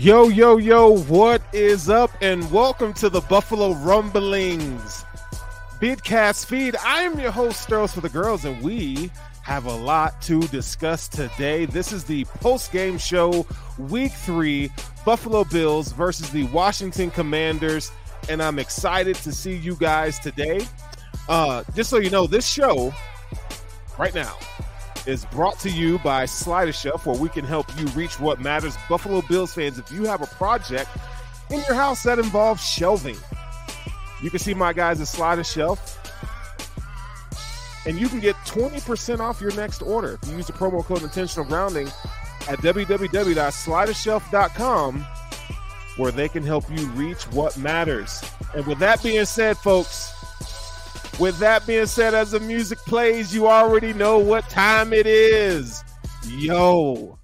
Yo, yo, yo, what is up? And welcome to the Buffalo Rumblings Bidcast feed. I am your host, Sterls for the Girls, and we have a lot to discuss today. This is the post game show, week three Buffalo Bills versus the Washington Commanders. And I'm excited to see you guys today. Uh, just so you know, this show right now is brought to you by Slider Shelf, where we can help you reach what matters. Buffalo Bills fans, if you have a project in your house that involves shelving, you can see my guys at Slider Shelf. And you can get 20% off your next order if you use the promo code intentional grounding at www.slidershelf.com, where they can help you reach what matters. And with that being said, folks, with that being said, as the music plays, you already know what time it is. Yo,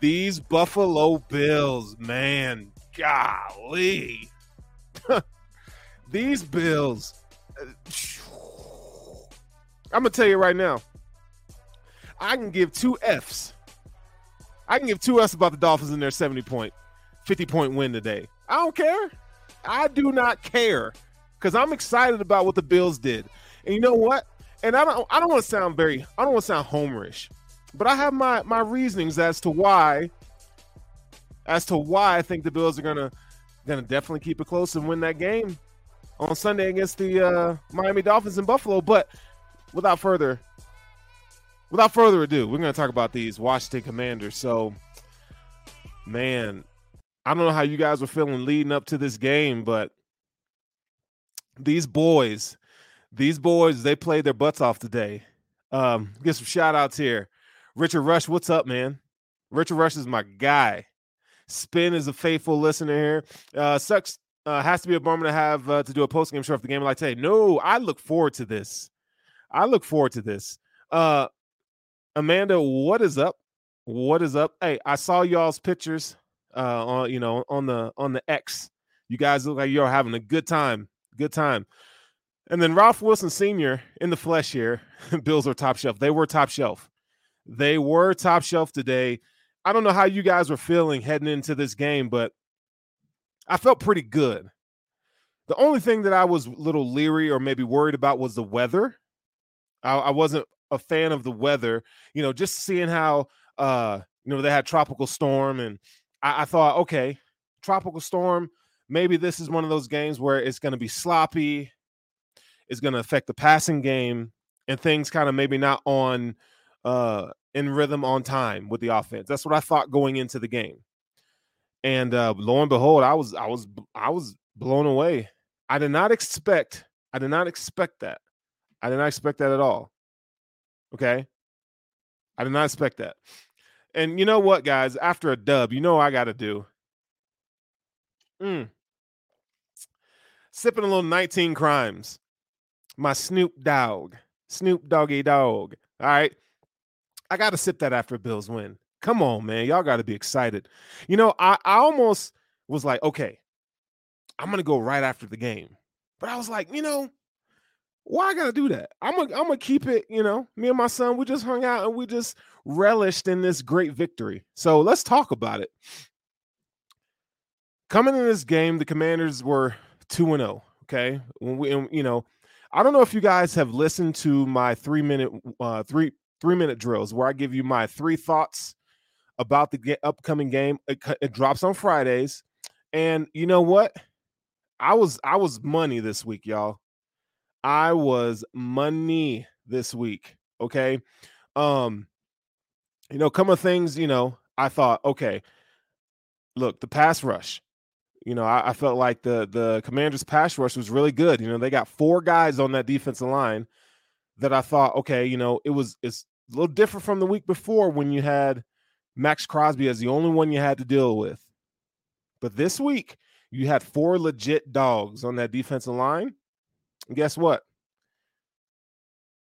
these Buffalo Bills, man, golly. these Bills. Uh, I'm going to tell you right now. I can give two F's. I can give two F's about the Dolphins in their 70 point, 50 point win today. I don't care. I do not care because I'm excited about what the Bills did. And you know what? And I don't I don't want to sound very I don't want to sound homerish, but I have my my reasonings as to why as to why I think the Bills are gonna gonna definitely keep it close and win that game on Sunday against the uh, Miami Dolphins in Buffalo. But without further without further ado, we're gonna talk about these Washington Commanders. So, man, I don't know how you guys were feeling leading up to this game, but these boys, these boys, they played their butts off today. Um, get some shout outs here. Richard Rush, what's up, man? Richard Rush is my guy. Spin is a faithful listener here. Uh, sucks uh, has to be a bummer to have uh, to do a post game show for the game like today. No, I look forward to this. I look forward to this. Uh, Amanda, what is up? What is up? Hey, I saw y'all's pictures uh, on you know on the on the X. You guys look like you're having a good time Good time. And then Ralph Wilson Sr. in the flesh here. Bills are top shelf. They were top shelf. They were top shelf today. I don't know how you guys were feeling heading into this game, but I felt pretty good. The only thing that I was a little leery or maybe worried about was the weather. I, I wasn't a fan of the weather. You know, just seeing how uh, you know, they had tropical storm, and I, I thought, okay, tropical storm maybe this is one of those games where it's going to be sloppy. It's going to affect the passing game and things kind of maybe not on uh in rhythm on time with the offense. That's what I thought going into the game. And uh lo and behold, I was I was I was blown away. I did not expect I did not expect that. I did not expect that at all. Okay? I did not expect that. And you know what, guys? After a dub, you know I got to do. Mm sipping a little 19 crimes. My Snoop Dogg. Snoop Doggy Dog. All right. I got to sip that after Bills win. Come on, man. Y'all got to be excited. You know, I, I almost was like, okay, I'm going to go right after the game. But I was like, you know, why I gotta do that? I'm gonna I'm gonna keep it, you know. Me and my son, we just hung out and we just relished in this great victory. So let's talk about it. Coming in this game, the commanders were 2 and 0. Okay. When we you know, I don't know if you guys have listened to my three minute uh three three minute drills where I give you my three thoughts about the upcoming game. It, it drops on Fridays. And you know what? I was I was money this week, y'all. I was money this week. Okay. Um, you know, come of things, you know, I thought, okay, look, the pass rush. You know, I, I, felt like the the commander's pass rush was really good. You know, they got four guys on that defensive line that I thought, okay, you know, it was it's a little different from the week before when you had Maxx Crosby as the only one you had to deal with. But this week, you had four legit dogs on that defensive line. And guess what?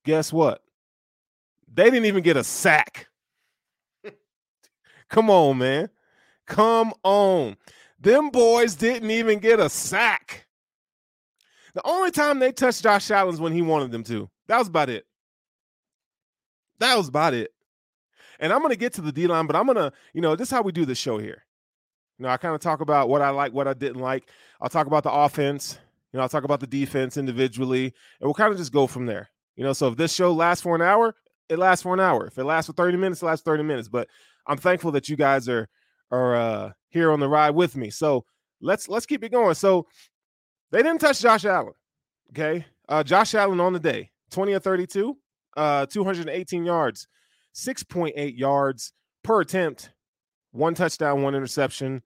Guess what? They didn't even get a sack. Come on, man. Come on. Them boys didn't even get a sack. The only time they touched Josh Allen's when he wanted them to. That was about it. That was about it. And I'm to get to the D line, but I'm to, you know, this is how we do the show here. You know, I kind of talk about what I like, what I didn't like. I'll talk about the offense. You know, I'll talk about the defense individually, and we'll kind of just go from there. You know, so if this show lasts for an hour, it lasts for an hour. If it lasts for 30 minutes, it lasts 30 minutes. But I'm thankful that you guys are are uh here on the ride with me. So let's let's keep it going. So they didn't touch Josh Allen. Okay. Uh Josh Allen on the day, 20 or 32, uh 218 yards, 6.8 yards per attempt, one touchdown, one interception.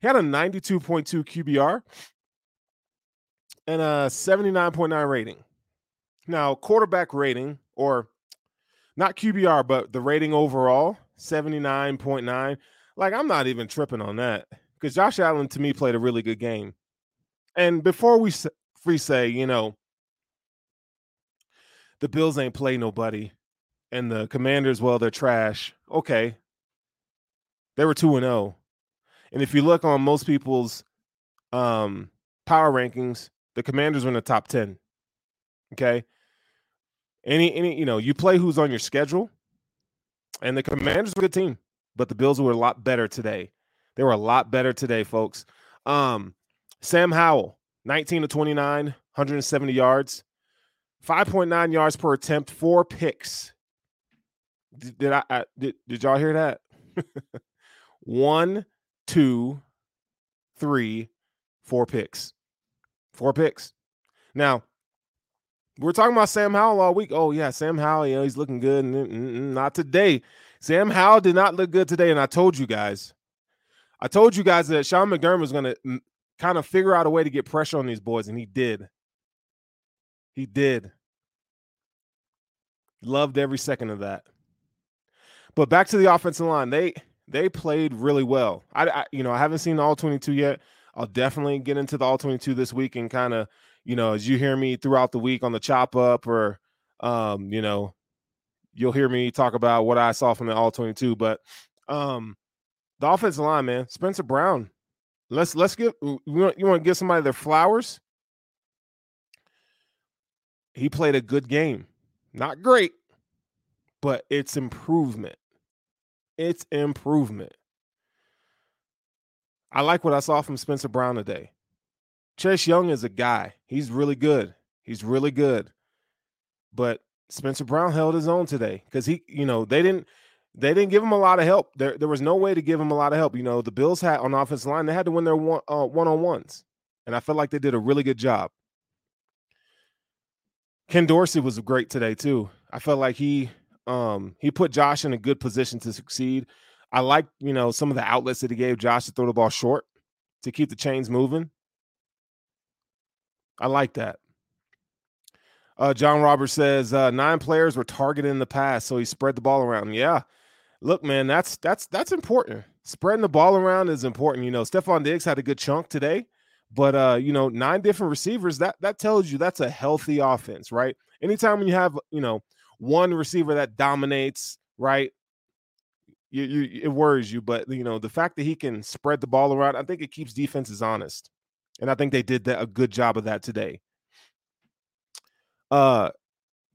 He had a 92.2 QBR and a 79.9 rating. Now, quarterback rating, or not QBR, but the rating overall, 79.9. Like, I'm not even tripping on that because Josh Allen, to me, played a really good game. And before we free say, you know, the Bills ain't play nobody, and the Commanders, well, they're trash. Okay, they were 2 and 0. And if you look on most people's um, power rankings, the Commanders were in the top 10. Okay? Any any you know, you play who's on your schedule. And the Commanders were a good team, but the Bills were a lot better today. They were a lot better today, folks. Um, Sam Howell, 19 to 29, 170 yards, 5.9 yards per attempt, four picks. Did, did I, I did, did y'all hear that? One, two, three, four picks. Four picks. Now, we're talking about Sam Howell all week. Oh, yeah, Sam Howell, you know, he's looking good. Not today. Sam Howell did not look good today. And I told you guys, I told you guys that Sean McDermott was going to kind of figure out a way to get pressure on these boys, and he did. He did. Loved every second of that. But back to the offensive line. They they played really well. I, I, you know I haven't seen the all 22 yet. I'll definitely get into the all 22 this week and kind of you know as you hear me throughout the week on the chop up or um you know you'll hear me talk about what I saw from the all 22 but um the offensive line man Spencer Brown let's let's give you want, you want to give somebody their flowers he played a good game not great but it's improvement it's improvement. I like what I saw from Spencer Brown today. Chase Young is a guy. He's really good. He's really good. But Spencer Brown held his own today because he, you know, they didn't they didn't give him a lot of help. There, there was no way to give him a lot of help. You know, the Bills had on offensive line, they had to win their one uh, on ones, and I felt like they did a really good job. Ken Dorsey was great today too. I felt like he um, he put Josh in a good position to succeed. I like, you know, some of the outlets that he gave Josh to throw the ball short to keep the chains moving. I like that. Uh, John Roberts says uh, nine players were targeted in the past, so he spread the ball around. Yeah, look, man, that's that's that's important. Spreading the ball around is important. You know, Stefon Diggs had a good chunk today, But uh, you know, nine different receivers, that that tells you that's a healthy offense, right? Anytime when you have, you know, one receiver that dominates, right? You, you it worries you, but you know, the fact that he can spread the ball around, I think it keeps defenses honest. And I think they did that, a good job of that today. Uh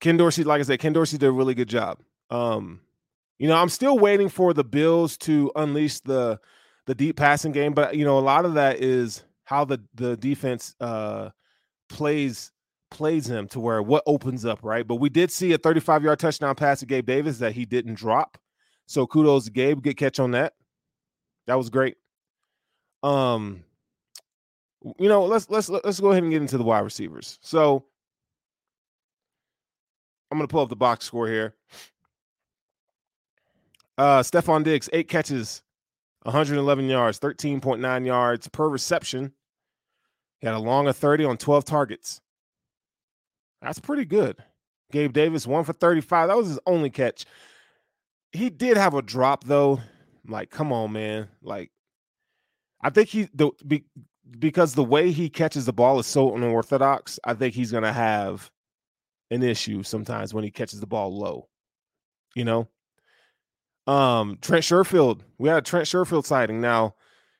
Ken Dorsey, like I said, Ken Dorsey did a really good job. Um, you know, I'm still waiting for the Bills to unleash the the deep passing game, but you know, a lot of that is how the the defense uh plays plays him to where what opens up, right? But we did see a 35 yard touchdown pass to Gabe Davis that he didn't drop. So kudos to Gabe, good catch on that. That was great. Um, you know, let's let's let's go ahead and get into the wide receivers. So I'm gonna pull up the box score here. Uh Stefon Diggs, eight catches, 111 yards, 13.9 yards per reception. He had a long of 30 on 12 targets. That's pretty good. Gabe Davis, one for 35. That was his only catch. He did have a drop though. Like, come on, man. Like, I think he the be, because the way he catches the ball is so unorthodox. I think he's gonna have an issue sometimes when he catches the ball low. You know, um, Trent Sherfield. We had a Trent Sherfield sighting. Now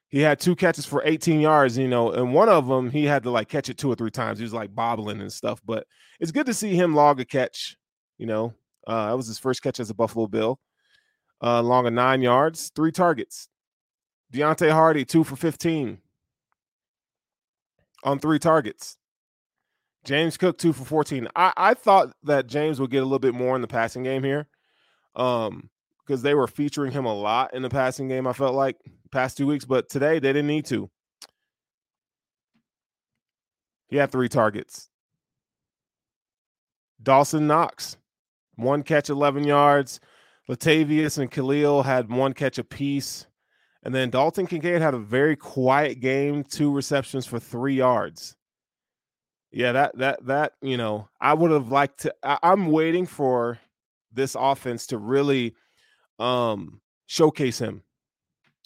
he had two catches for 18 yards. You know, and one of them he had to like catch it two or three times. He was like bobbling and stuff. But it's good to see him log a catch. You know, uh, that was his first catch as a Buffalo Bill. Uh, long of nine yards, three targets. Deonte Harty, two for 15 on three targets. James Cook, two for 14. I, I thought that James would get a little bit more in the passing game here. Um, because they were featuring him a lot in the passing game, I felt like past two weeks, but today they didn't need to. He had three targets. Dawson Knox, one catch, 11 yards. Latavius and Khalil had one catch apiece. And then Dalton Kincaid had a very quiet game, two receptions for three yards. Yeah, that that that you know, I would have liked to. I, I'm waiting for this offense to really um showcase him.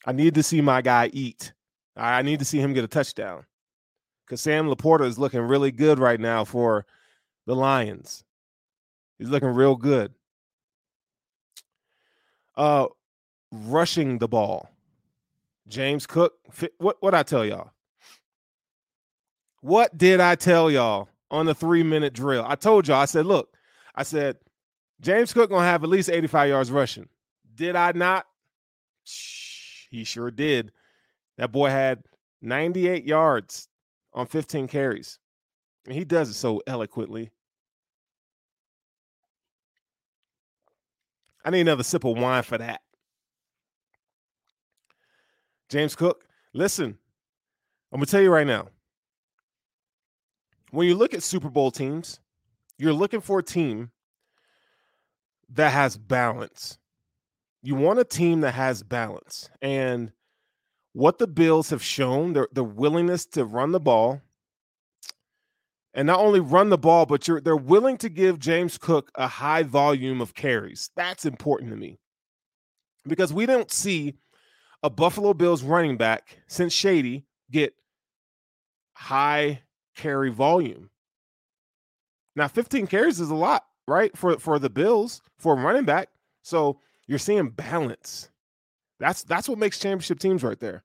I need to see my guy eat. I need to see him get a touchdown. Because Sam LaPorta is looking really good right now for the Lions. He's looking real good. Uh rushing the ball. James Cook. What what I tell y'all? What did I tell y'all on the three minute drill? I told y'all. I said, look, I said James Cook gonna have at least 85 yards rushing. Did I not? He sure did. That boy had 98 yards on 15 carries. And he does it so eloquently. I need another sip of wine for that. James Cook, listen, I'm going to tell you right now. When you look at Super Bowl teams, you're looking for a team that has balance. You want a team that has balance. And what the Bills have shown, their, their willingness to run the ball, and not only run the ball, but they're willing to give James Cook a high volume of carries. That's important to me. Because we don't see a Buffalo Bills running back since Shady get high carry volume. Now, 15 carries is a lot, right? For for the Bills for running back. So you're seeing balance. That's that's what makes championship teams right there.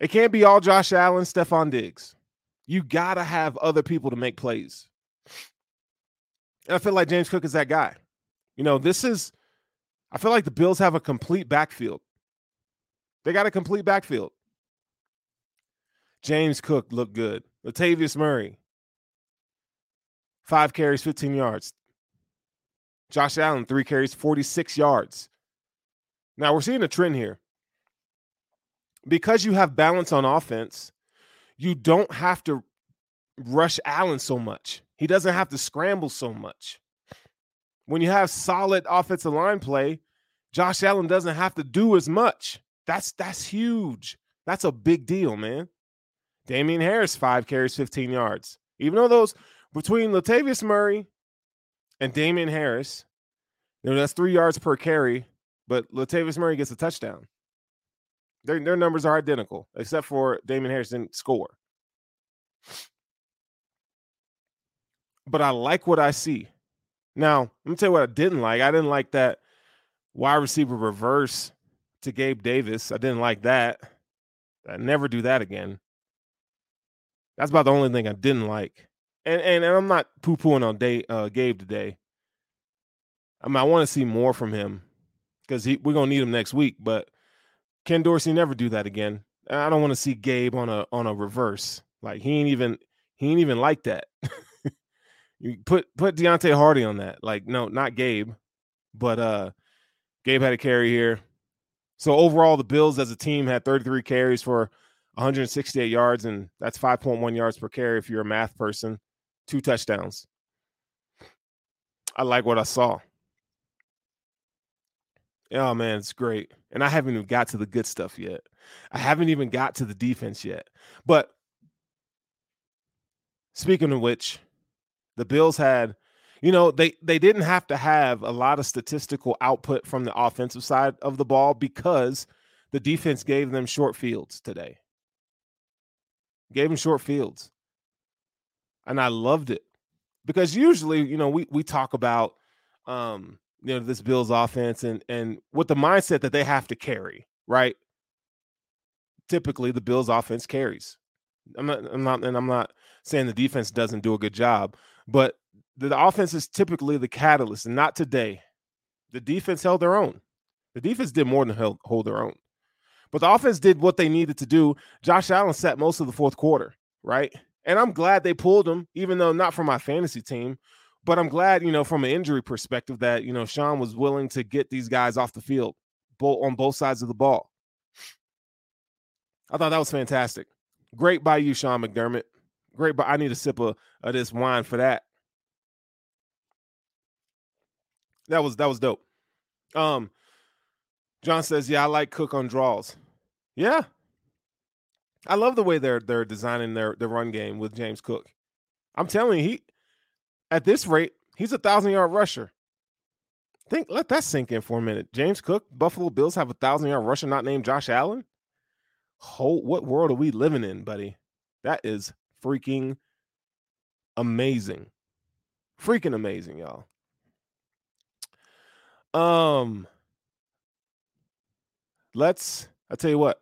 It can't be all Josh Allen, Stefon Diggs. You gotta have other people to make plays. And I feel like James Cook is that guy. You know, this is I feel like the Bills have a complete backfield. They got a complete backfield. James Cook looked good. Latavius Murray, five carries, 15 yards. Josh Allen, three carries, 46 yards. Now we're seeing a trend here. Because you have balance on offense, you don't have to rush Allen so much. He doesn't have to scramble so much. When you have solid offensive line play, Josh Allen doesn't have to do as much. That's that's huge. That's a big deal, man. Damien Harris, five carries, 15 yards. Even though those between Latavius Murray and Damien Harris, you know, that's three yards per carry, but Latavius Murray gets a touchdown. Their their numbers are identical, except for Damien Harris didn't score. But I like what I see. Now, let me tell you what I didn't like. I didn't like that wide receiver reverse to Gabe Davis. I didn't like that. I never do that again. That's about the only thing I didn't like. And and, and I'm not poo pooing on day, uh, Gabe today. I mean, I want to see more from him because we're gonna need him next week. But Ken Dorsey never do that again. I don't want to see Gabe on a on a reverse. Like he ain't even he ain't even like that. you put put Deonte Harty on that. Like no, not Gabe, but uh Gabe had a carry here. So overall, the Bills as a team had 33 carries for 168 yards, and that's 5.1 yards per carry if you're a math person. Two touchdowns. I like what I saw. Oh man, it's great. And I haven't even got to the good stuff yet. I haven't even got to the defense yet. But speaking of which, the Bills had, you know, they they didn't have to have a lot of statistical output from the offensive side of the ball because the defense gave them short fields today. Gave him short fields. And I loved it. Because usually, you know, we we talk about um you know this Bills offense and and with the mindset that they have to carry, right? Typically, the Bills offense carries. I'm not, I'm not, and I'm not saying the defense doesn't do a good job, but the, the offense is typically the catalyst, and not today. The defense held their own. The defense did more than held, hold their own, but the offense did what they needed to do. Josh Allen sat most of the fourth quarter, right? And I'm glad they pulled him, even though not for my fantasy team, but I'm glad, you know, from an injury perspective, that you know Sean was willing to get these guys off the field, both on both sides of the ball. I thought that was fantastic. Great by you, Sean McDermott. Great, but I need a sip of, of this wine for that. That was that was dope. Um, John says, "Yeah, I like Cook on draws." Yeah, I love the way they're they're designing their their run game with James Cook. I'm telling you, he at this rate, he's a thousand yard rusher. Think, let that sink in for a minute. James Cook, Buffalo Bills have a thousand yard rusher not named Josh Allen. Whole, what world are we living in, buddy? That is freaking amazing. Freaking amazing, y'all. Um, let's, I tell you what,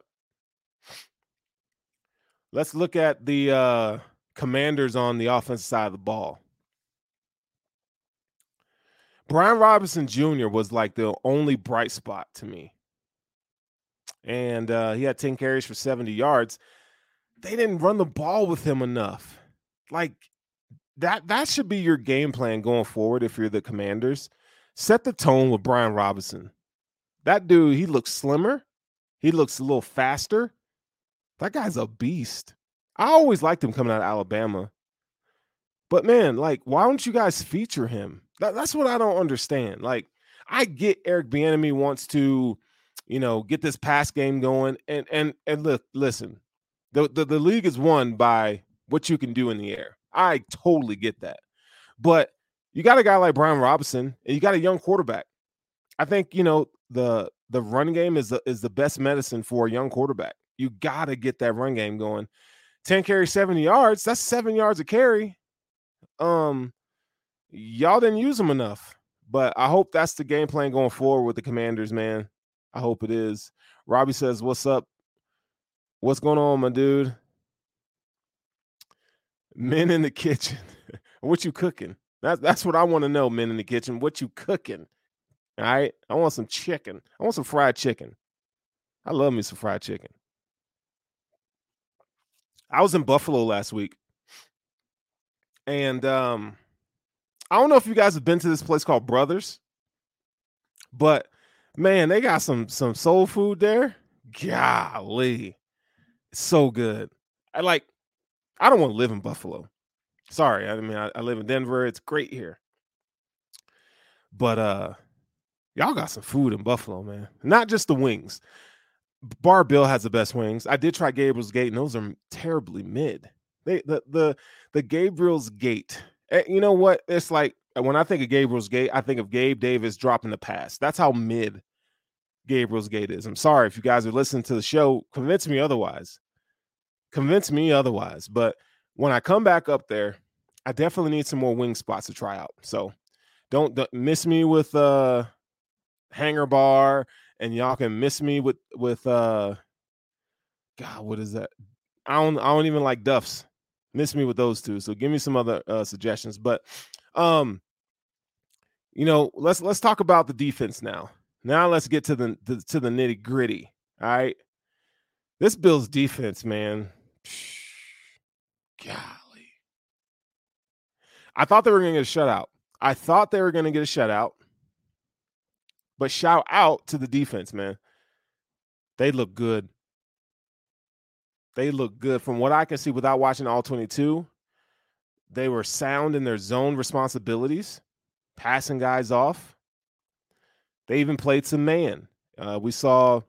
let's look at the uh commanders on the offensive side of the ball. Brian Robinson Jr. was like the only bright spot to me. And uh, he had 10 carries for 70 yards. They didn't run the ball with him enough. Like that that should be your game plan going forward if you're the commanders. Set the tone with Brian Robinson. That dude, he looks slimmer. He looks a little faster. That guy's a beast. I always liked him coming out of Alabama. But man, like, why don't you guys feature him? That, that's what I don't understand. Like, I get Eric Bieniemy wants to, you know, get this pass game going, and and and look, listen, the, the the league is won by what you can do in the air. I totally get that, but you got a guy like Brian Robinson, and you got a young quarterback. I think you know the the run game is the is the best medicine for a young quarterback. You got to get that run game going. 10 carry 70 yards, that's seven yards a carry. Um, y'all didn't use them enough. But I hope that's the game plan going forward with the commanders, man. I hope it is. Robbie says, What's up? What's going on, my dude? Men in the kitchen. what you cooking? That's that's what I want to know, men in the kitchen. What you cooking? All right. I want some chicken. I want some fried chicken. I love me some fried chicken. I was in Buffalo last week. And um I don't know if you guys have been to this place called Brothers, but man, they got some some soul food there. Golly, so good. I like. I don't want to live in Buffalo. Sorry, I mean I, I live in Denver. It's great here, but uh, y'all got some food in Buffalo, man. Not just the wings. Bar Bill has the best wings. I did try Gabriel's Gate, and those are terribly mid. They the the the Gabriel's Gate Eh, you know what? It's like when I think of Gabriel's Gate, I think of Gabe Davis dropping the pass. That's how mid Gabriel's gate is. I'm sorry if you guys are listening to the show. Convince me otherwise. Convince me otherwise. But when I come back up there, I definitely need some more wing spots to try out. So don't, don't miss me with uh Anchor Bar, and y'all can miss me with with uh God, what is that? I don't I don't even like Duffs. Miss me with those two. So give me some other uh, suggestions. But um, you know, let's let's talk about the defense now. Now let's get to the, the to the nitty gritty. All right, this Bills defense, man. Golly, I thought they were going to get a shutout. I thought they were going to get a shutout. But shout out to the defense, man. They look good. They look good. From what I can see without watching all 22, they were sound in their zone responsibilities, passing guys off. They even played some man. Uh, we saw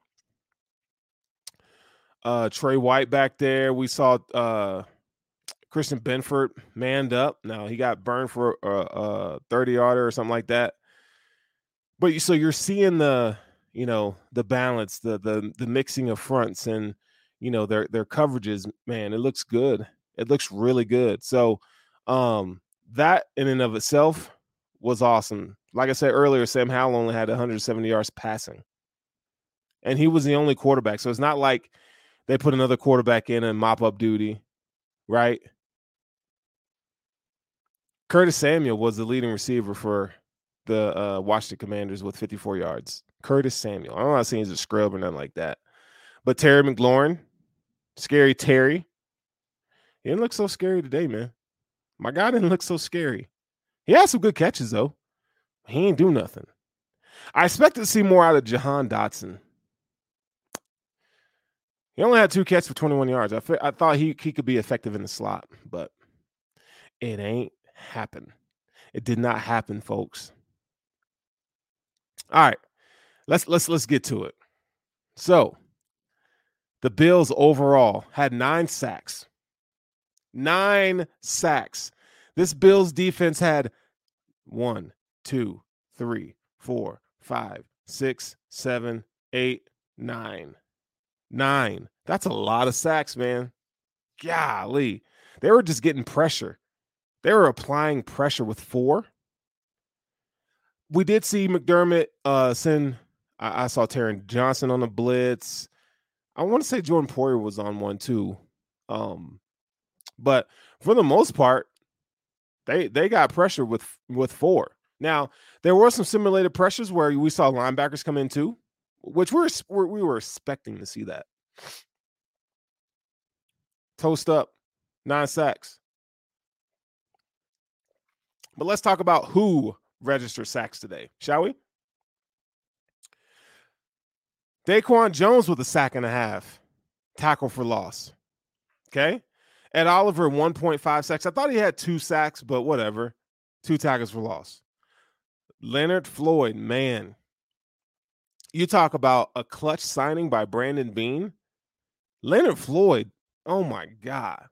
uh, Trey White back there. We saw uh, Christian Benford manned up. Now he got burned for a, a 30 yarder or something like that. But so you're seeing the, you know, the balance, the the the mixing of fronts and you know their their coverages man it looks good. It looks really good. So um that in and of itself was awesome. Like i said earlier sam howell only had 170 yards passing. And he was the only quarterback so it's not like they put another quarterback in and mop up duty right? Curtis samuel was the leading receiver for the uh, washington commanders with 54 yards curtis samuel i'm not saying he's a scrub or nothing like that but terry mclaurin Scary Terry. He didn't look so scary today, man. My guy didn't look so scary. He had some good catches, though. He ain't do nothing. I expected to see more out of Jahan Dotson. He only had two catches for 21 yards. I, I thought he, he could be effective in the slot, but it ain't happen. It did not happen, folks. All right. Let's let's let's get to it. So, the Bills overall had nine sacks. Nine sacks. This Bills defense had one, two, three, four, five, six, seven, eight, nine. Nine. That's a lot of sacks, man. Golly. They were just getting pressure. They were applying pressure with four. We did see McDermott uh, send, I, I saw Taron Johnson on the blitz. I want to say Jordan Poyer was on one too. Um, but for the most part, they they got pressure with with four. Now there were some simulated pressures where we saw linebackers come in too, which we're we were expecting to see that. Toast up, nine sacks. But let's talk about who registered sacks today, shall we? Daquan Jones with a sack and a half, tackle for loss. Okay. Ed Oliver, 1.5 sacks. I thought he had two sacks, but whatever. Two tackles for loss. Leonard Floyd, man. You talk about a clutch signing by Brandon Beane. Leonard Floyd, oh my God.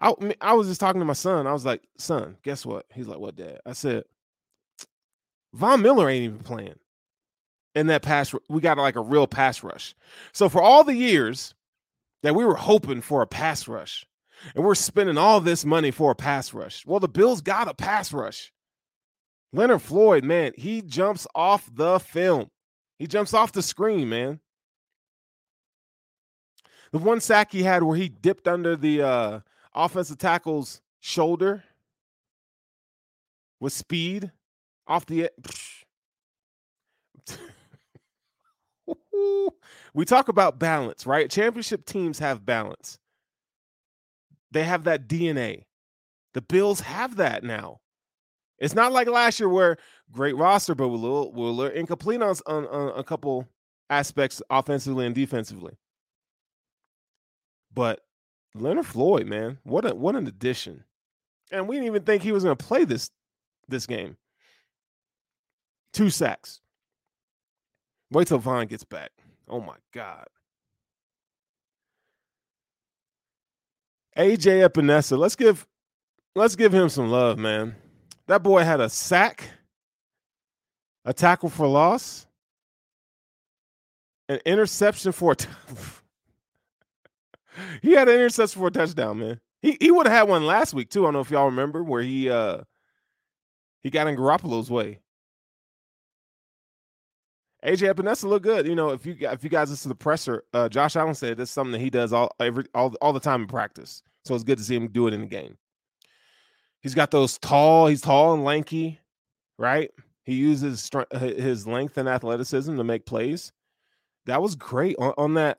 I, I was just talking to my son. I was like, son, guess what? He's like, what, dad? I said, Von Miller ain't even playing in that pass. We got like a real pass rush. So for all the years that we were hoping for a pass rush, and we're spending all this money for a pass rush, well, the Bills got a pass rush. Leonard Floyd, man, he jumps off the film. He jumps off the screen, man. The one sack he had where he dipped under the uh, offensive tackle's shoulder with speed off the. we talk about balance, right? Championship teams have balance. They have that DNA. The Bills have that now. It's not like last year where great roster, but we're a little, we're a little incomplete on, on, on a couple aspects offensively and defensively. But Leonard Floyd, man, what a what an addition. And we didn't even think he was going to play this this game. Two sacks. Wait till Von gets back. Oh my God. AJ Epenesa, let's give let's give him some love, man. That boy had a sack, a tackle for loss, an interception for a t- he had an interception for a touchdown, man. He he would have had one last week too. I don't know if y'all remember where he uh he got in Garoppolo's way. AJ Epenesa look good. You know, if you if you guys listen to the presser, uh, Josh Allen said that's something that he does all every all, all the time in practice. So it's good to see him do it in the game. He's got those tall. He's tall and lanky, right? He uses his length and athleticism to make plays. That was great on, on that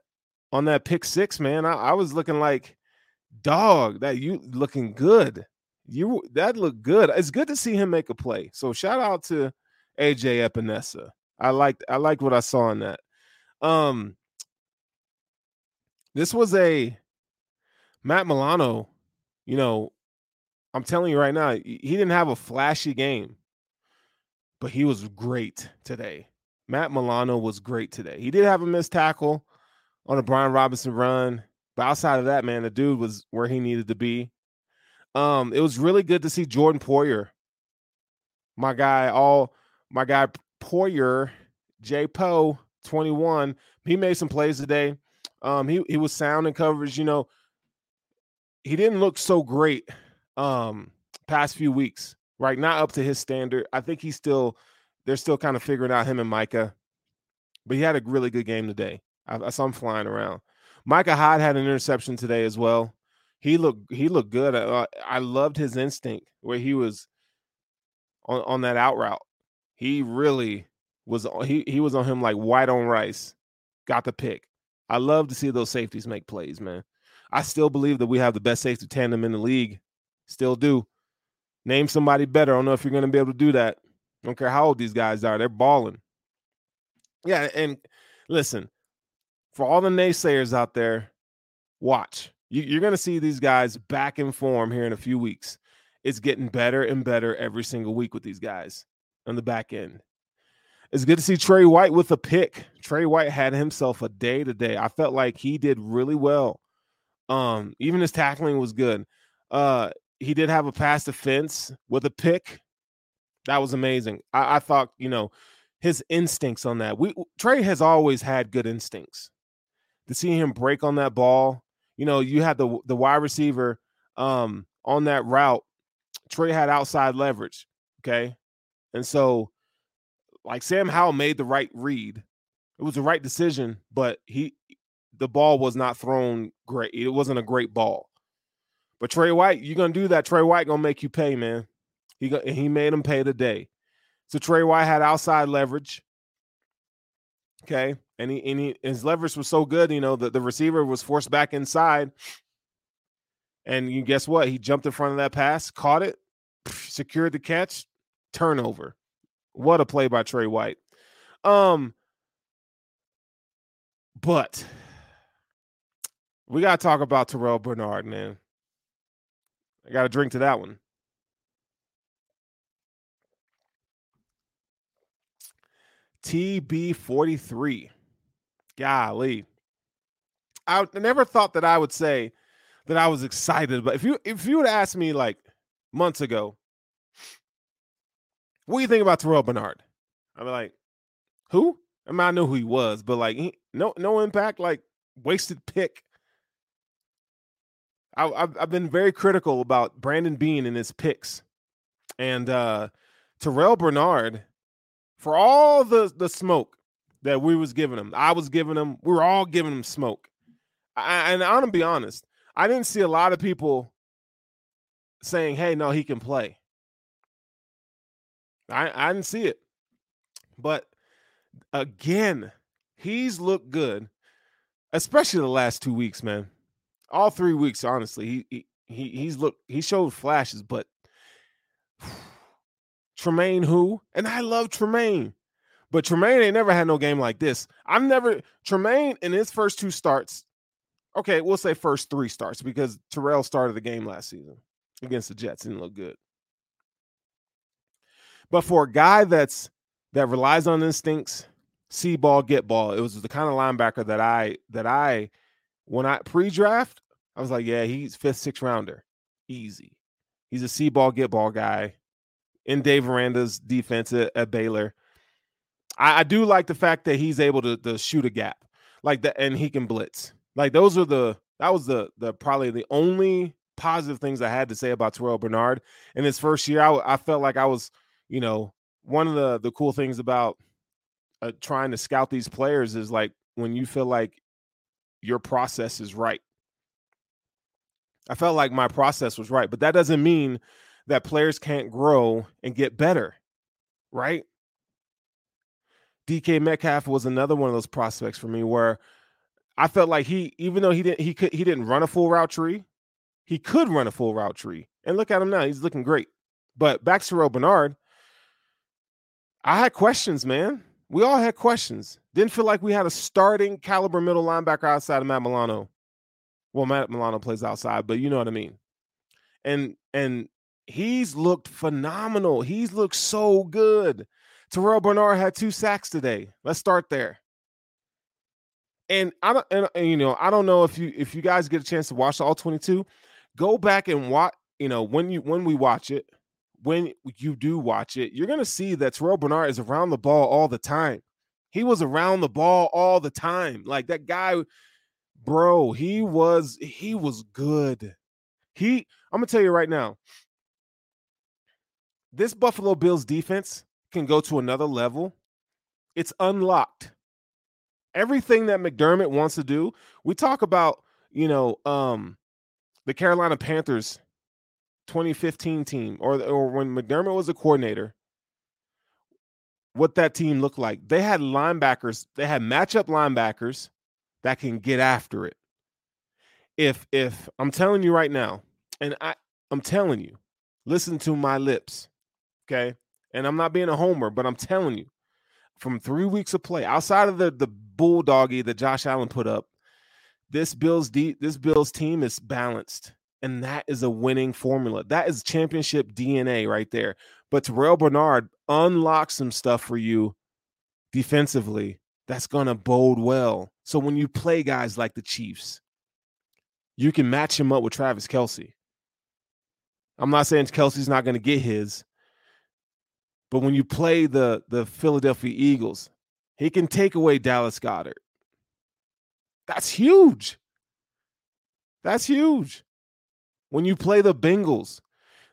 on that pick six, man. I, I was looking like dog. That you looking good. You that looked good. It's good to see him make a play. So shout out to AJ Epenesa. I liked I liked what I saw in that. Um this was a Matt Milano, you know, I'm telling you right now, he didn't have a flashy game, but he was great today. Matt Milano was great today. He did have a missed tackle on a Brian Robinson run, but outside of that, man, the dude was where he needed to be. Um, it was really good to see Jordan Poyer, my guy, all my guy Poyer, J Poe, 21. He made some plays today. Um, he he was sound in coverage. You know, he didn't look so great um past few weeks, right? Not up to his standard. I think he's still they're still kind of figuring out him and Micah, but he had a really good game today. I, I saw him flying around. Micah Hyde had an interception today as well. He looked he looked good. I, I loved his instinct where he was on on that out route. He really was he he was on him like white on rice. Got the pick. I love to see those safeties make plays, man. I still believe that we have the best safety tandem in the league. Still do. Name somebody better. I don't know if you're going to be able to do that. I don't care how old these guys are. They're balling. Yeah, and listen, for all the naysayers out there, watch. You, are going to see these guys back in form here in a few weeks. It's getting better and better every single week with these guys on the back end. It's good to see Trey White with a pick. Trey White had himself a day today. I felt like he did really well um, even his tackling was good. Uh, he did have a pass defense with a pick. That was amazing. I, I thought, you know, his instincts on that. We Trey has always had good instincts. To see him break on that ball, you know, you had the the wide receiver um on that route. Trey had outside leverage. Okay. And so like Sam Howell made the right read. It was the right decision, but he the ball was not thrown great. It wasn't a great ball. But Trey White, you're gonna do that. Trey White gonna make you pay, man. He he made him pay today. So Trey White had outside leverage. Okay, and he and he, his leverage was so good, you know, that the receiver was forced back inside. And you guess what? He jumped in front of that pass, caught it, secured the catch, turnover. What a play by Trey White. Um, but we got to talk about Terrell Bernard, man. I got to drink to that one. TB43. Golly. I never thought that I would say that I was excited, but if you if you would ask me like months ago, what do you think about Terrell Bernard? I'm like, who? I mean, I know who he was, but like, he, no, no impact, like wasted pick. I, have I've been very critical about Brandon Beane and his picks, and uh, Terrell Bernard for all the the smoke that we was giving him. I was giving him. We were all giving him smoke. I, and I'm gonna be honest. I didn't see a lot of people saying, "Hey, no, he can play." I I didn't see it, but again, he's looked good, especially the last two weeks, man all three weeks, honestly, he he he's looked he showed flashes, but Tremaine who? And I love Tremaine. But Tremaine ain't never had no game like this. I've never Tremaine in his first two starts. Okay, we'll say first three starts because Terrell started the game last season against the Jets. Didn't look good. But for a guy that's that relies on instincts, see ball, get ball, it was the kind of linebacker that I that I when I pre-draft, I was like, yeah, he's fifth, sixth rounder. Easy. He's a see ball, get ball guy in Dave Aranda's defense at, at Baylor. I, I do like the fact that he's able to, to shoot a gap like that, and he can blitz. Like those are the that was the the probably the only positive things I had to say about Terrell Bernard in his first year. I, I felt like I was, you know, one of the the cool things about uh, trying to scout these players is like when you feel like your process is right. I felt like my process was right, but that doesn't mean that players can't grow and get better, right? DK Metcalf was another one of those prospects for me where I felt like he, even though he didn't, he could, he didn't run a full route tree, he could run a full route tree. And look at him now; he's looking great. But back to Bernard, I had questions, man. We all had questions. Didn't feel like we had a starting caliber middle linebacker outside of Matt Milano. Well, Matt Milano plays outside, but you know what I mean. And and he's looked phenomenal. He's looked so good. Terrell Bernard had two sacks today. Let's start there. And I don't, and, and, you know, I don't know if you if you guys get a chance to watch all 22, go back and watch. You know, when you when we watch it, when you do watch it, you're gonna see that Terrell Bernard is around the ball all the time. He was around the ball all the time. Like that guy, bro. He was he was good. He, I'm gonna tell you right now, this Buffalo Bills defense can go to another level. It's unlocked. Everything that McDermott wants to do, we talk about, you know, um, the Carolina Panthers 2015 team or, or when McDermott was a coordinator, what that team looked like. They had linebackers, they had matchup linebackers that can get after it. If if I'm telling you right now, and I I'm telling you, listen to my lips. Okay and I'm not being a homer, but I'm telling you, from three weeks of play, outside of the the bulldoggy that Josh Allen put up, this Bills de- this Bills team is balanced, and that is a winning formula. That is championship DNA right there. But Terrell Bernard unlocks some stuff for you defensively that's going to bode well. So when you play guys like the Chiefs, you can match him up with Travis Kelce. I'm not saying Kelce's not going to get his, but when you play the the Philadelphia Eagles, he can take away Dallas Goedert. That's huge. That's huge. When you play the Bengals,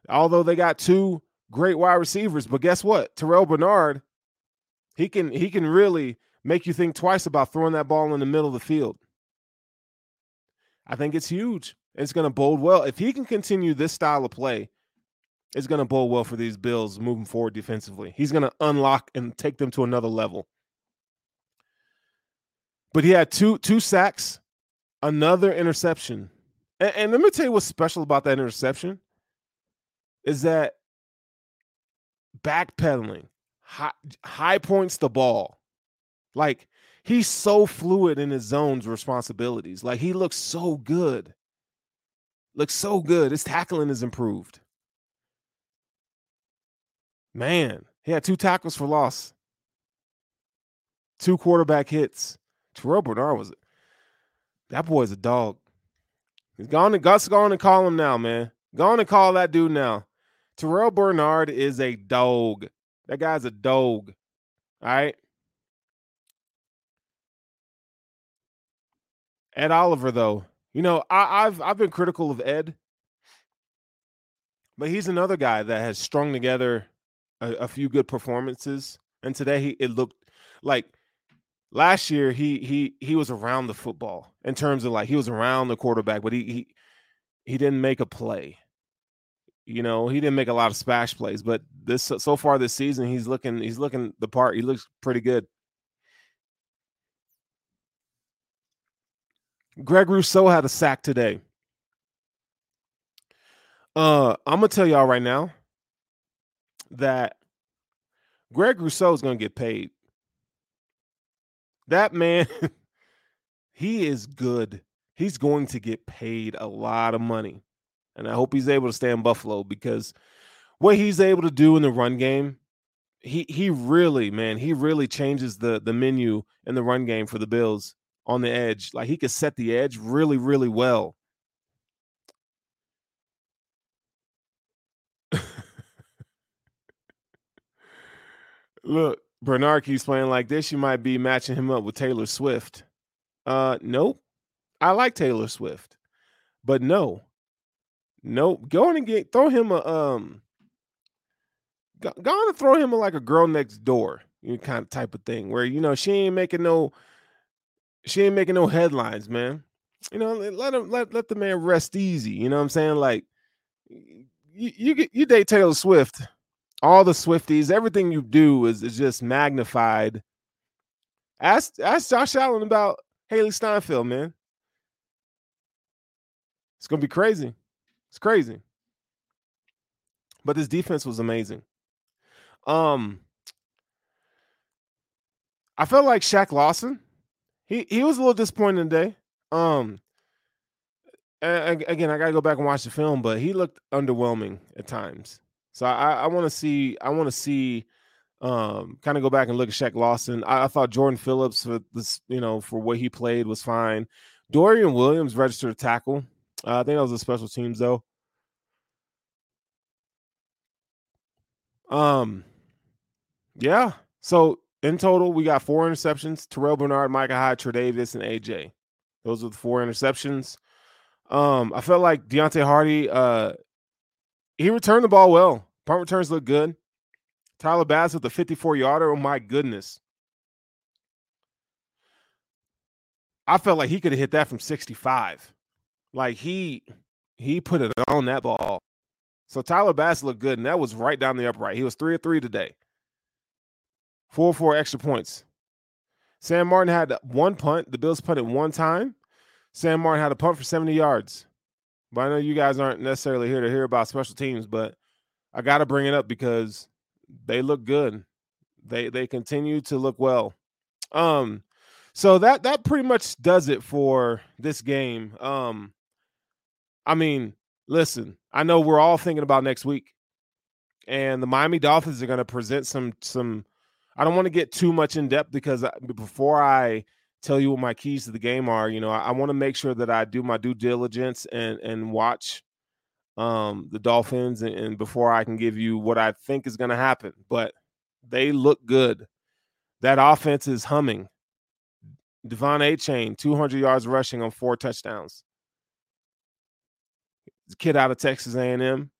although they got two great wide receivers, but guess what? Terrell Bernard, he can he can really make you think twice about throwing that ball in the middle of the field. I think it's huge. It's going to bode well if he can continue this style of play it's going to bode well for these Bills moving forward defensively. He's going to unlock and take them to another level. But he had two two sacks, another interception. And, and let me tell you what's special about that interception is that backpedaling, high, high points the ball. Like he's so fluid in his zones responsibilities. Like he looks so good. Looks so good. His tackling is improved. Man, he had two tackles for loss, two quarterback hits. Terrell Bernard was it. that boy's a dog. Gone and Gus gone and call him now, man. Go on and call that dude now. Terrell Bernard is a dog. That guy's a dog. All right. Ed Oliver, though, you know, I, I've I've been critical of Ed, but he's another guy that has strung together a, a few good performances, and today he it looked like last year he he he was around the football in terms of like he was around the quarterback, but he he he didn't make a play. You know, he didn't make a lot of splash plays, but this so far this season he's looking he's looking the part. He looks pretty good. Greg Rousseau had a sack today. Uh, I'm gonna tell y'all right now that Greg Rousseau is to get paid. That man, he is good. He's going to get paid a lot of money. And I hope he's able to stay in Buffalo because what he's able to do in the run game, he he really, man, he really changes the the menu in the run game for the Bills on the edge. Like he could set the edge really, really well. Look, Bernard keeps playing like this, you might be matching him up with Taylor Swift. Uh, nope. I like Taylor Swift, but no, nope. Go on and get throw him a um. Go, go on and throw him a, like a girl next door, you kind of type of thing, where you know she ain't making no, she ain't making no headlines, man. You know, let him let let the man rest easy. You know what I'm saying? Like, you you you date Taylor Swift all the Swifties, everything you do is, is just magnified. Ask ask Josh Allen about Hailee Steinfeld, man. It's gonna be crazy. It's crazy. But this defense was amazing. Um, I felt like Shaq Lawson. He he was a little disappointing today. Um, again, I gotta go back and watch the film, but he looked underwhelming at times. So I, I want to see, I want to see, um, kind of go back and look at Shaq Lawson. I, I, thought Jordan Phillips for this, you know, for what he played was fine. Dorian Williams registered a tackle. Uh, I think that was a special teams though. Um, yeah. So in total, we got four interceptions: Terrell Bernard, Micah Hyde, Tre'Davious, and AJ. Those are the four interceptions. Um, I felt like Deonte Harty uh, he returned the ball well. Punt returns look good. Tyler Bass with the 54 yarder. Oh my goodness. I felt like he could have hit that from 65. Like he he put it on that ball. So Tyler Bass looked good, and that was right down the upright. He was three or three today. Four four extra points. Sam Martin had one punt. The Bills punted one time. Sam Martin had a punt for 70 yards. But I know you guys aren't necessarily here to hear about special teams, but I got to bring it up because they look good. They they continue to look well. Um so that that pretty much does it for this game. Um I mean, listen, I know we're all thinking about next week. And the Miami Dolphins are going to present some some I don't want to get too much in depth because before I tell you what my keys to the game are. You know, I, I want to make sure that I do my due diligence and and watch um the Dolphins and, and before I can give you what I think is going to happen. But they look good. That offense is humming. De'Von Achane, 200 yards rushing on four touchdowns. Kid out of Texas A&M.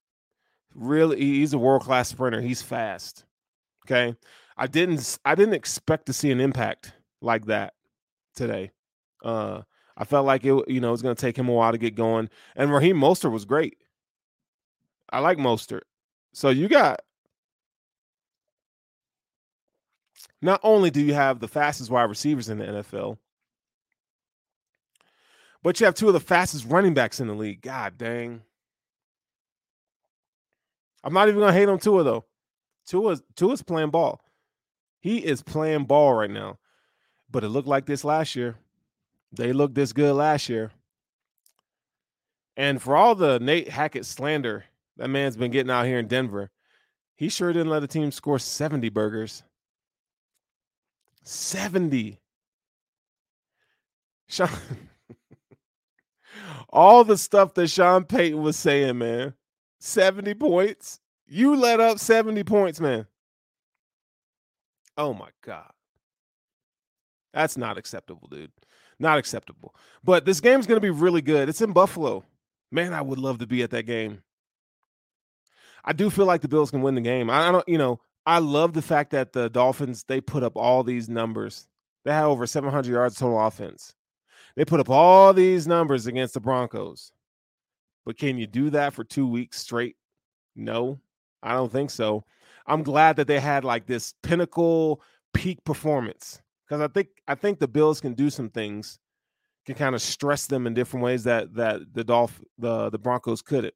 Really, he's a world class sprinter. He's fast. Okay, I didn't I didn't expect to see an impact like that today. Uh, I felt like it, you know, it's going to take him a while to get going. And Raheem Mostert was great. I like Mostert. So you got not only do you have the fastest wide receivers in the NFL, but you have two of the fastest running backs in the league. God dang. I'm not even gonna hate on Tua though. Tua Tua's playing ball. He is playing ball right now but it looked like this last year. They looked this good last year. And for all the Nate Hackett slander that man's been getting out here in Denver, he sure didn't let a team score 70 burgers. 70. Sean, all the stuff that Sean Payton was saying, man. 70 points. You let up 70 points, man. Oh my God. That's not acceptable, dude. Not acceptable. But this game's going to be really good. It's in Buffalo. Man, I would love to be at that game. I do feel like the Bills can win the game. I don't, you know, I love the fact that the Dolphins they put up all these numbers. They had over 700 yards total offense. They put up all these numbers against the Broncos. But can you do that for 2 weeks straight? No. I don't think so. I'm glad that they had like this pinnacle peak performance because I think I think the Bills can do some things, can kind of stress them in different ways that that the Dolph the the Broncos couldn't.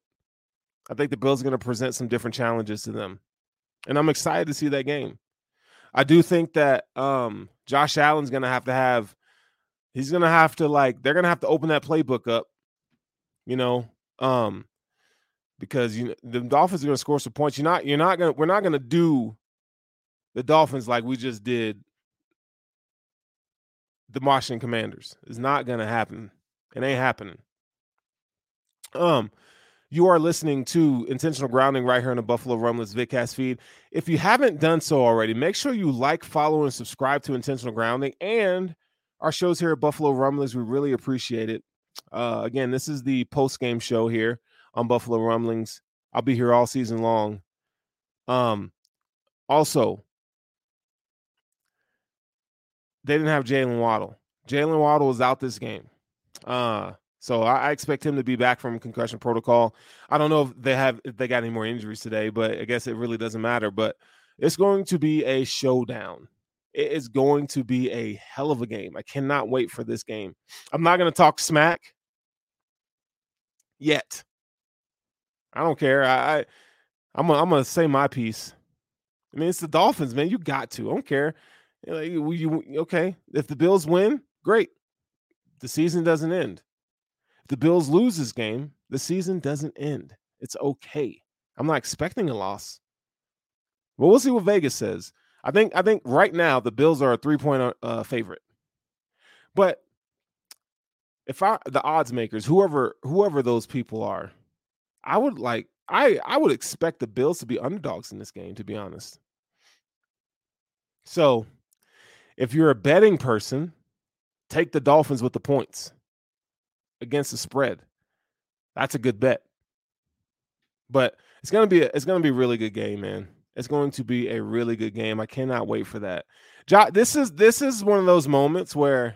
I think the Bills are going to present some different challenges to them, and I'm excited to see that game. I do think that um, Josh Allen's going to have to have he's going to have to like they're going to have to open that playbook up, you know, um, because you the Dolphins are going to score some points. You're not you're not going to we're not going to do the Dolphins like we just did the Washington Commanders. It's not gonna happen. It ain't happening. Um, You are listening to Intentional Grounding right here on the Buffalo Rumblings Vidcast feed. If you haven't done so already, make sure you like, follow, and subscribe to Intentional Grounding and our shows here at Buffalo Rumblings. We really appreciate it. Uh, again, this is the post game show here on Buffalo Rumblings. I'll be here all season long. Um, also, they didn't have Jalen Waddle. Jalen Waddle was out this game. Uh, so I, I, expect him to be back from concussion protocol. I don't know if they have if they got any more injuries today, but I guess it really doesn't matter. But it's going to be a showdown. It is going to be a hell of a game. I cannot wait for this game. I'm not going to talk smack yet. I don't care. I, I I'm gonna, I'm gonna say my piece. I mean, it's the Dolphins, man. You got to. I don't care. Like, you, okay? If the Bills win, great. The season doesn't end. If the Bills lose this game, the season doesn't end. It's okay. I'm not expecting a loss. But we'll see what Vegas says. I think I think right now the Bills are a three point uh, uh, favorite. But if I the odds makers, whoever whoever those people are, I would like I I would expect the Bills to be underdogs in this game. To be honest. So, if you're a betting person, take the Dolphins with the points against the spread. That's a good bet. But it's gonna be a, it's gonna be a really good game, man. It's going to be a really good game. I cannot wait for that. Jo- this is this is one of those moments where,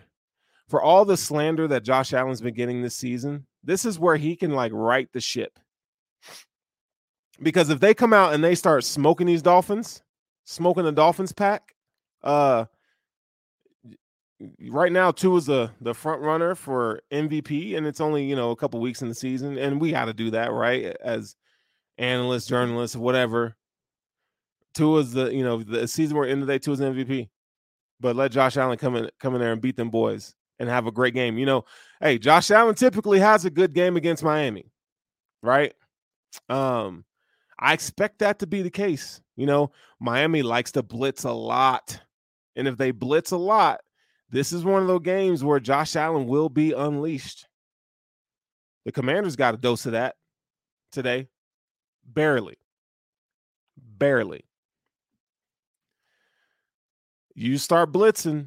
for all the slander that Josh Allen's been getting this season, this is where he can like right the ship. Because if they come out and they start smoking these Dolphins, smoking the Dolphins pack, uh, right now Tua is the the front runner for MVP, and it's only you know a couple weeks in the season, and we got to do that right as analysts, journalists, whatever. Two is the you know the season we're in today. Tua's MVP, but let Josh Allen come in come in there and beat them boys and have a great game. You know, hey, Josh Allen typically has a good game against Miami, right? Um, I expect that to be the case. You know, Miami likes to blitz a lot, and if they blitz a lot, this is one of those games where Josh Allen will be unleashed. The Commanders got a dose of that today, barely, barely. You start blitzing,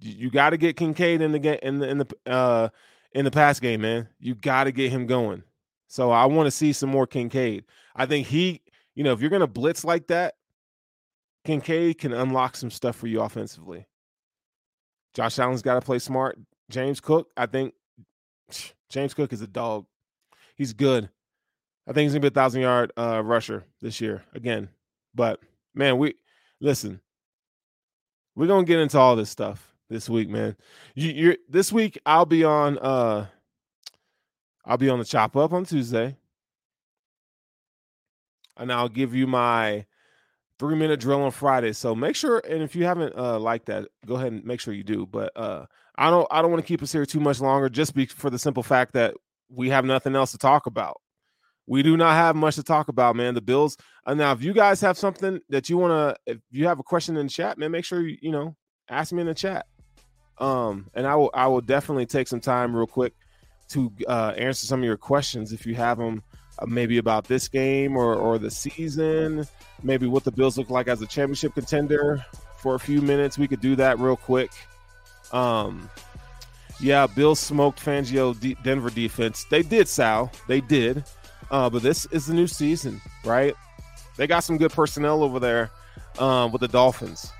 you, got to get Kincaid in the game in the in the uh in the pass game, man. You got to get him going. So I want to see some more Kincaid. I think he, you know, if you're gonna blitz like that, Kincaid can unlock some stuff for you offensively. Josh Allen's got to play smart. James Cook, I think James Cook is a dog. He's good. I think he's gonna be a thousand yard uh, rusher this year again. But man, we listen. We're gonna get into all this stuff this week, man. You, you're this week. I'll be on. uh I'll be on the chop up on Tuesday, and I'll give you my three minute drill on Friday. So make sure, and if you haven't uh liked that, go ahead and make sure you do. But uh I don't I don't want to keep us here too much longer, just be for the simple fact that we have nothing else to talk about. We do not have much to talk about, man. The Bills. Uh, now, if you guys have something that you want to, if you have a question in the chat, man, make sure you you know ask me in the chat. Um, and I will I will definitely take some time real quick to uh, answer some of your questions if you have them maybe about this game or, or the season, maybe what the Bills look like as a championship contender for a few minutes. We could do that real quick. Um, yeah, Bills smoked Fangio D- Denver defense. They did, Sal. They did. Uh, but this is the new season, right? They got some good personnel over there um, with the Dolphins.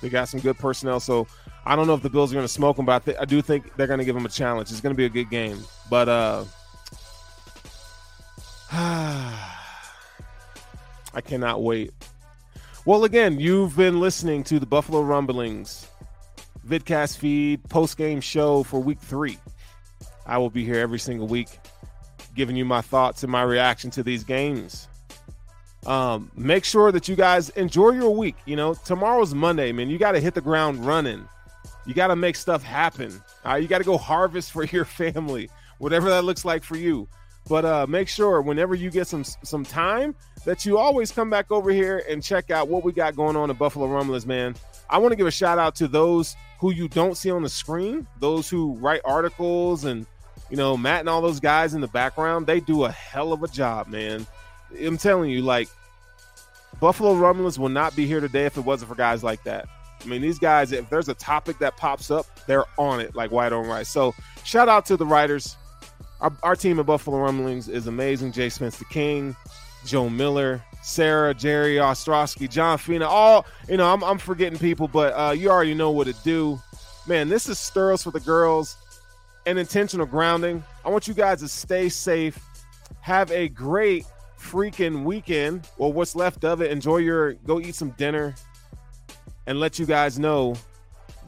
They got some good personnel. So I don't know if the Bills are going to smoke them, but I, th- I do think they're going to give them a challenge. It's going to be a good game. But uh, I cannot wait. Well, again, you've been listening to the Buffalo Rumblings vidcast feed post game show for week three. I will be here every single week giving you my thoughts and my reaction to these games. Um, make sure that you guys enjoy your week. You know, tomorrow's Monday, man. You got to hit the ground running. You got to make stuff happen. You got to go harvest for your family, whatever that looks like for you. But uh, make sure whenever you get some some time that you always come back over here and check out what we got going on at Buffalo Rumblers, man. I want to give a shout out to those who you don't see on the screen, those who write articles and you know, Matt and all those guys in the background, they do a hell of a job, man. I'm telling you, like, Buffalo Rumblings will not be here today if it wasn't for guys like that. I mean, these guys, if there's a topic that pops up, they're on it like white on rice. So, shout out to the writers. Our, our team at Buffalo Rumblings is amazing. Jay Spence the King, Joe Miller, Sarah, Jerry Ostrowski, John Fina, all, you know, I'm, I'm forgetting people, but uh, you already know what to do. Man, this is Stirls for the girls and intentional grounding. I want you guys to stay safe. Have a great freaking weekend or what's left of it. Enjoy your go eat some dinner and let you guys know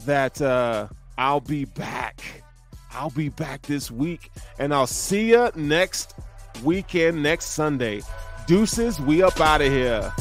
that uh, I'll be back. I'll be back this week and I'll see you next weekend, next Sunday. Deuces, we up out of here.